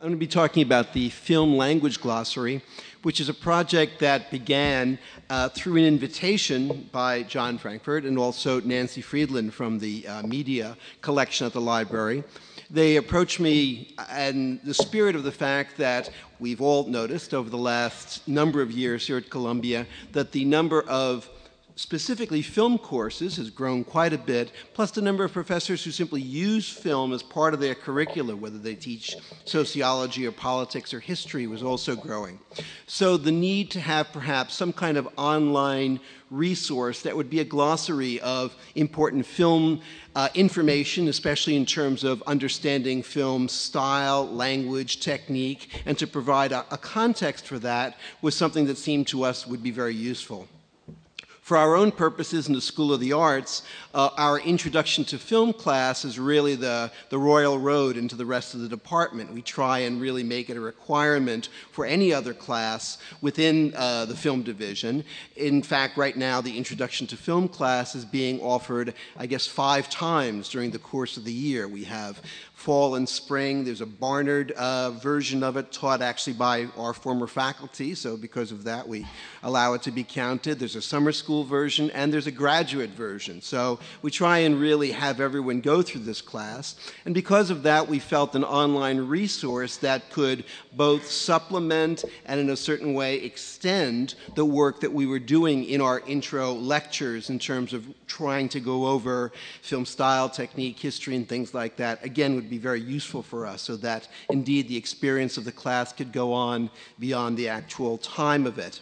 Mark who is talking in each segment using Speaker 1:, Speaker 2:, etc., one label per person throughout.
Speaker 1: I'm going to be talking about the Film Language Glossary, which is a project that began uh, through an invitation by John Frankfurt and also Nancy Friedland from the uh, media collection at the library. They approached me in the spirit of the fact that we've all noticed over the last number of years here at Columbia that the number of specifically film courses has grown quite a bit, plus the number of professors who simply use film as part of their curricula, whether they teach sociology or politics or history, was also growing. So the need to have perhaps some kind of online resource that would be a glossary of important film uh, information, especially in terms of understanding film style, language, technique, and to provide a, a context for that was something that seemed to us would be very useful. For our own purposes in the School of the Arts, uh, our introduction to film class is really the, the royal road into the rest of the department. We try and really make it a requirement for any other class within uh, the film division. In fact, right now, the introduction to film class is being offered, I guess, five times during the course of the year. We have fall and spring. There's a Barnard uh, version of it taught actually by our former faculty, so because of that we allow it to be counted. There's a summer school version and there's a graduate version. So we try and really have everyone go through this class. And because of that, we felt an online resource that could both supplement and in a certain way extend the work that we were doing in our intro lectures in terms of trying to go over film style, technique, history, and things like that. Again, would be very useful for us so that indeed the experience of the class could go on beyond the actual time of it.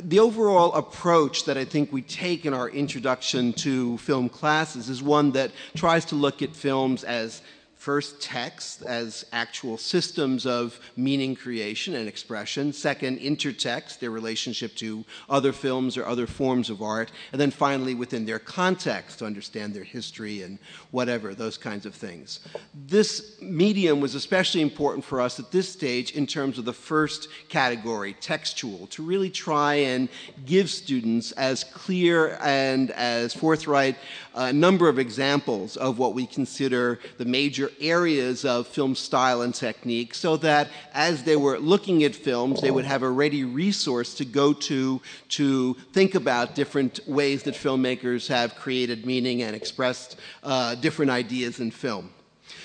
Speaker 1: The overall approach that I think we take in our introduction to film classes is one that tries to look at films as First, text as actual systems of meaning creation and expression. Second, intertext, their relationship to other films or other forms of art. And then finally, within their context, to understand their history and whatever, those kinds of things. This medium was especially important for us at this stage in terms of the first category, textual, to really try and give students as clear and as forthright a number of examples of what we consider the major areas of film style and technique so that as they were looking at films, they would have a ready resource to go to to think about different ways that filmmakers have created meaning and expressed uh, different ideas in film.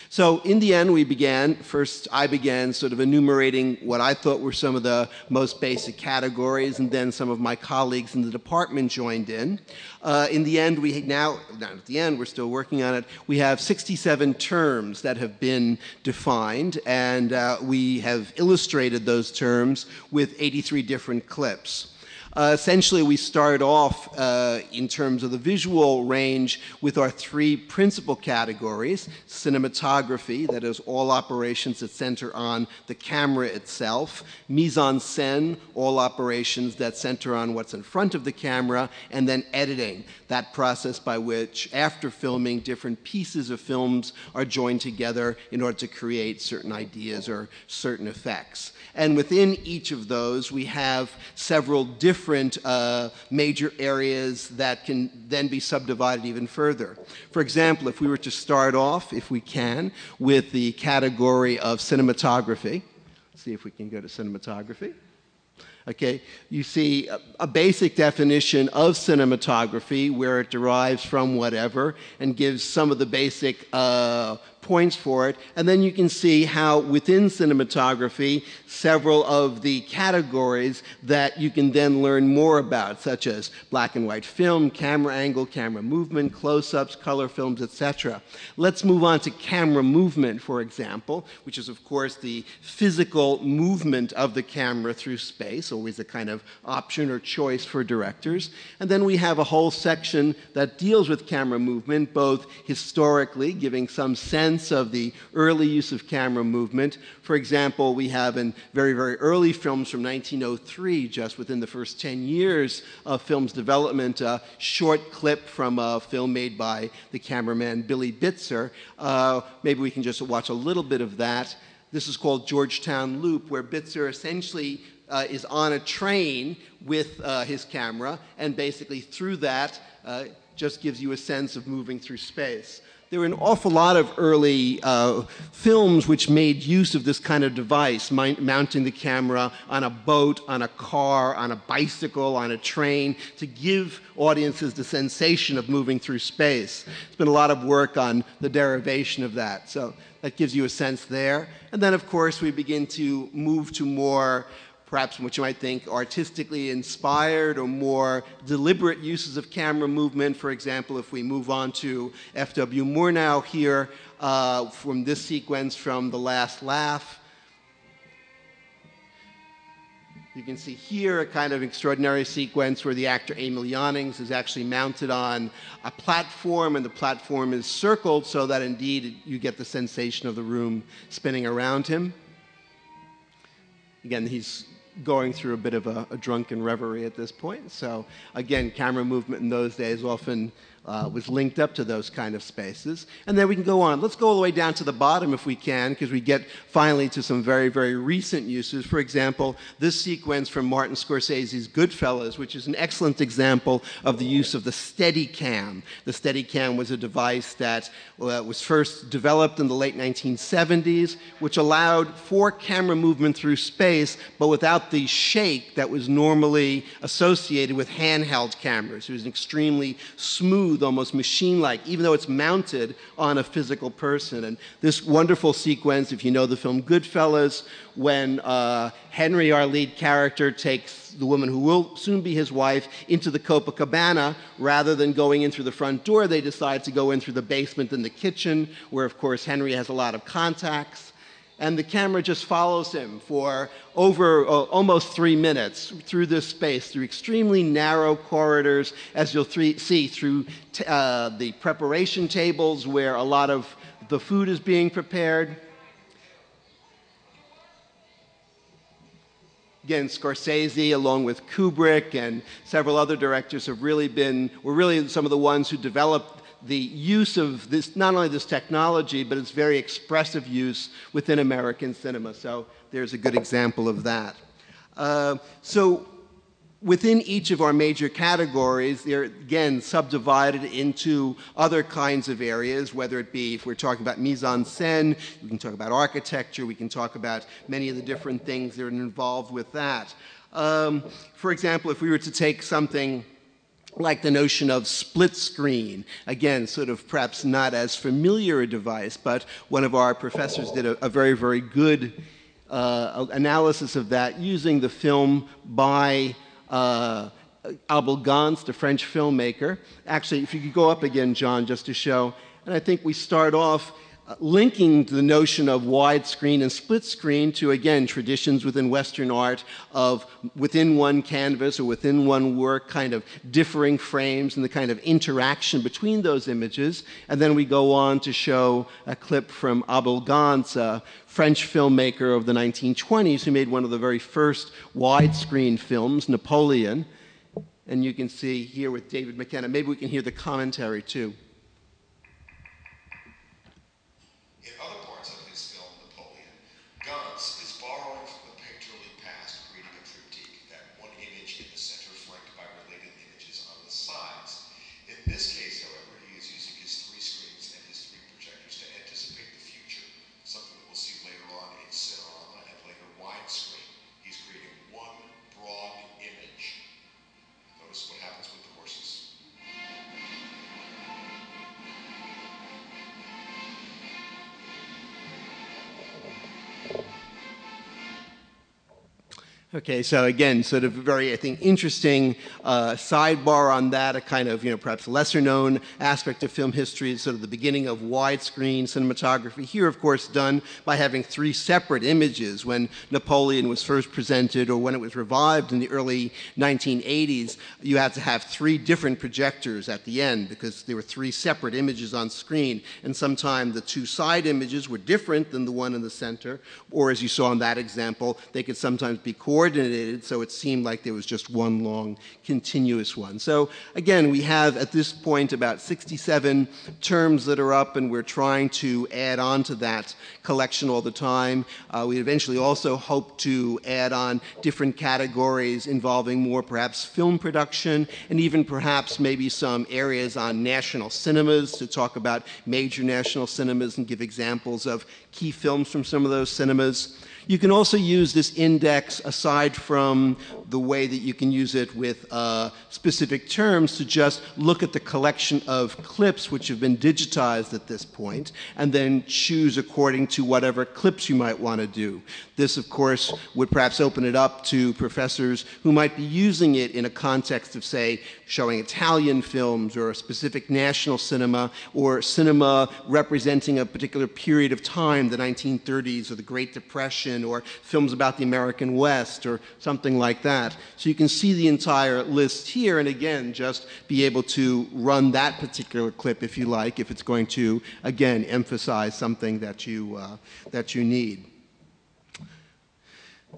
Speaker 1: So in the end, we began, first I began sort of enumerating what I thought were some of the most basic categories, and then some of my colleagues in the department joined in. Uh, in the end, we now, not at the end, we're still working on it, we have 67 terms that have been defined, and uh, we have illustrated those terms with 83 different clips. Uh, essentially, we start off uh, in terms of the visual range with our three principal categories cinematography, that is, all operations that center on the camera itself, mise en scène, all operations that center on what's in front of the camera, and then editing, that process by which, after filming, different pieces of films are joined together in order to create certain ideas or certain effects. And within each of those, we have several different uh, major areas that can then be subdivided even further. For example, if we were to start off, if we can, with the category of cinematography, Let's see if we can go to cinematography. Okay, you see a, basic definition of cinematography where it derives from whatever and gives some of the basic uh, points for it. And then you can see how within cinematography, several of the categories that you can then learn more about, such as black and white film, camera angle, camera movement, close-ups, color films, etc. Let's move on to camera movement, for example, which is of course the physical movement of the camera through space, always a kind of option or choice for directors. And then we have a whole section that deals with camera movement, both historically, giving some sense sense of the early use of camera movement. For example, we have in very, very early films from 1903, just within the first 10 years of film's development, a short clip from a film made by the cameraman Billy Bitzer. Uh, maybe we can just watch a little bit of that. This is called Georgetown Loop, where Bitzer essentially uh, is on a train with uh, his camera, and basically through that, uh, just gives you a sense of moving through space. There were an awful lot of early uh, films which made use of this kind of device, mounting the camera on a boat, on a car, on a bicycle, on a train, to give audiences the sensation of moving through space. There's been a lot of work on the derivation of that, so that gives you a sense there. And then, of course, we begin to move to more perhaps what you might think artistically inspired or more deliberate uses of camera movement. For example, if we move on to F.W. Murnau here uh, from this sequence from The Last Laugh. You can see here a kind of extraordinary sequence where the actor Emil Jannings is actually mounted on a platform and the platform is circled so that indeed you get the sensation of the room spinning around him. Again, he's going through a bit of a, a, drunken reverie at this point. So again, camera movement in those days often uh, was linked up to those kind of spaces. And then we can go on. Let's go all the way down to the bottom if we can, because we get finally to some very, very recent uses. For example, this sequence from Martin Scorsese's Goodfellas, which is an excellent example of the use of the Steadicam. The Steadicam was a device that uh, was first developed in the late 1970s, which allowed for camera movement through space, but without the shake that was normally associated with handheld cameras. It was an extremely smooth smooth, almost machine like, even though it's mounted on a physical person. And this wonderful sequence, if you know the film Goodfellas, when uh, Henry, our lead character, takes the woman who will soon be his wife into the Copacabana, rather than going in through the front door, they decide to go in through the basement and the kitchen, where, of course, Henry has a lot of contacts and the camera just follows him for over uh, almost three minutes through this space, through extremely narrow corridors, as you'll see through uh, the preparation tables where a lot of the food is being prepared. Again, Scorsese, along with Kubrick and several other directors, have really been, were really some of the ones who developed the use of this, not only this technology, but its very expressive use within American cinema. So there's a good example of that. Uh, so within each of our major categories, they're again subdivided into other kinds of areas, whether it be if we're talking about mise en scène, we can talk about architecture, we can talk about many of the different things that are involved with that. Um, for example, if we were to take something like the notion of split screen. Again, sort of perhaps not as familiar a device, but one of our professors did a, a very, very good uh, analysis of that using the film by uh, Abel Gance, the French filmmaker. Actually, if you could go up again, John, just to show. And I think we start off Uh, linking the notion of widescreen and split screen to, again, traditions within Western art of within one canvas or within one work, kind of differing frames and the kind of interaction between those images. And then we go on to show a clip from Abel Gance, a French filmmaker of the 1920s who made one of the very first widescreen films, Napoleon. And you can see here with David McKenna, maybe we can hear the commentary too. Okay, so again, sort of very, I think, interesting uh, sidebar on that, a kind of, you know, perhaps lesser known aspect of film history, sort of the beginning of widescreen cinematography. Here, of course, done by having three separate images. When Napoleon was first presented or when it was revived in the early 1980s, you had to have three different projectors at the end because there were three separate images on screen. And sometimes the two side images were different than the one in the center, or as you saw in that example, they could sometimes be coordinated coordinated, so it seemed like there was just one long continuous one. So again, we have at this point about 67 terms that are up, and we're trying to add on to that collection all the time. Uh, we eventually also hope to add on different categories involving more perhaps film production and even perhaps maybe some areas on national cinemas to talk about major national cinemas and give examples of key films from some of those cinemas. You can also use this index aside from the way that you can use it with uh, specific terms to just look at the collection of clips which have been digitized at this point and then choose according to whatever clips you might want to do. This, of course, would perhaps open it up to professors who might be using it in a context of, say, showing Italian films or a specific national cinema or cinema representing a particular period of time, the 1930s or the Great Depression or films about the American West or something like that. So you can see the entire list here and again just be able to run that particular clip if you like, if it's going to, again, emphasize something that you, uh, that you need.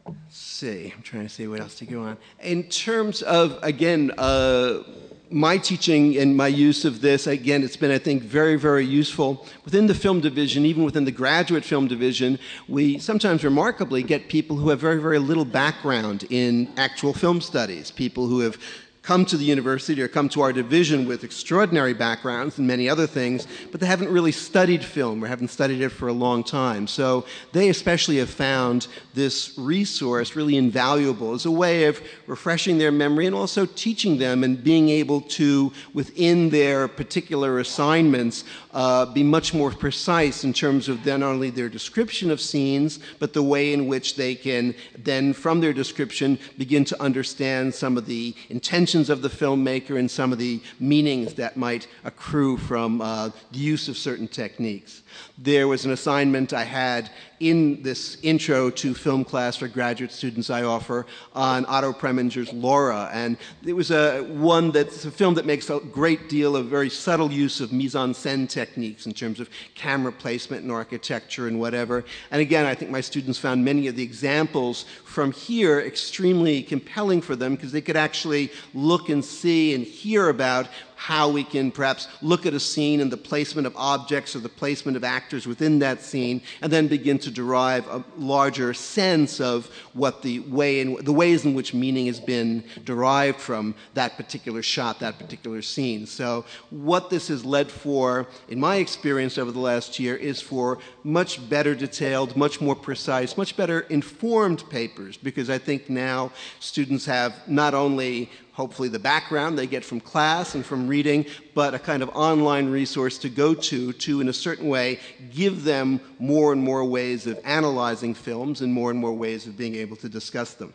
Speaker 1: Let's see, I'm trying to see what else to go on. In terms of, again, uh, my teaching and my use of this, again, it's been, I think, very, very useful. Within the film division, even within the graduate film division, we sometimes remarkably get people who have very, very little background in actual film studies, people who have come to the university or come to our division with extraordinary backgrounds and many other things, but they haven't really studied film or haven't studied it for a long time. So they especially have found this resource really invaluable as a way of refreshing their memory and also teaching them and being able to, within their particular assignments, uh, be much more precise in terms of then only their description of scenes, but the way in which they can then, from their description, begin to understand some of the intentions intentions of the filmmaker and some of the meanings that might accrue from uh, the use of certain techniques. There was an assignment I had in this intro to film class for graduate students I offer on Otto Preminger's Laura. And it was a one that's a film that makes a great deal of very subtle use of mise-en-scène techniques in terms of camera placement and architecture and whatever. And again, I think my students found many of the examples from here extremely compelling for them because they could actually look and see and hear about how we can perhaps look at a scene and the placement of objects or the placement of actors within that scene, and then begin to derive a larger sense of what the way in the ways in which meaning has been derived from that particular shot, that particular scene. So what this has led for, in my experience over the last year, is for much better detailed, much more precise, much better informed papers, because I think now students have not only hopefully the background they get from class and from reading, but a kind of online resource to go to to, in a certain way, give them more and more ways of analyzing films and more and more ways of being able to discuss them.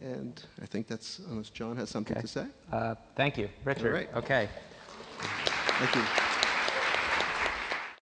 Speaker 1: And I think that's, unless John has something
Speaker 2: okay.
Speaker 1: to say.
Speaker 2: Uh, thank you. Richard.
Speaker 1: Right.
Speaker 2: Okay.
Speaker 1: Thank you.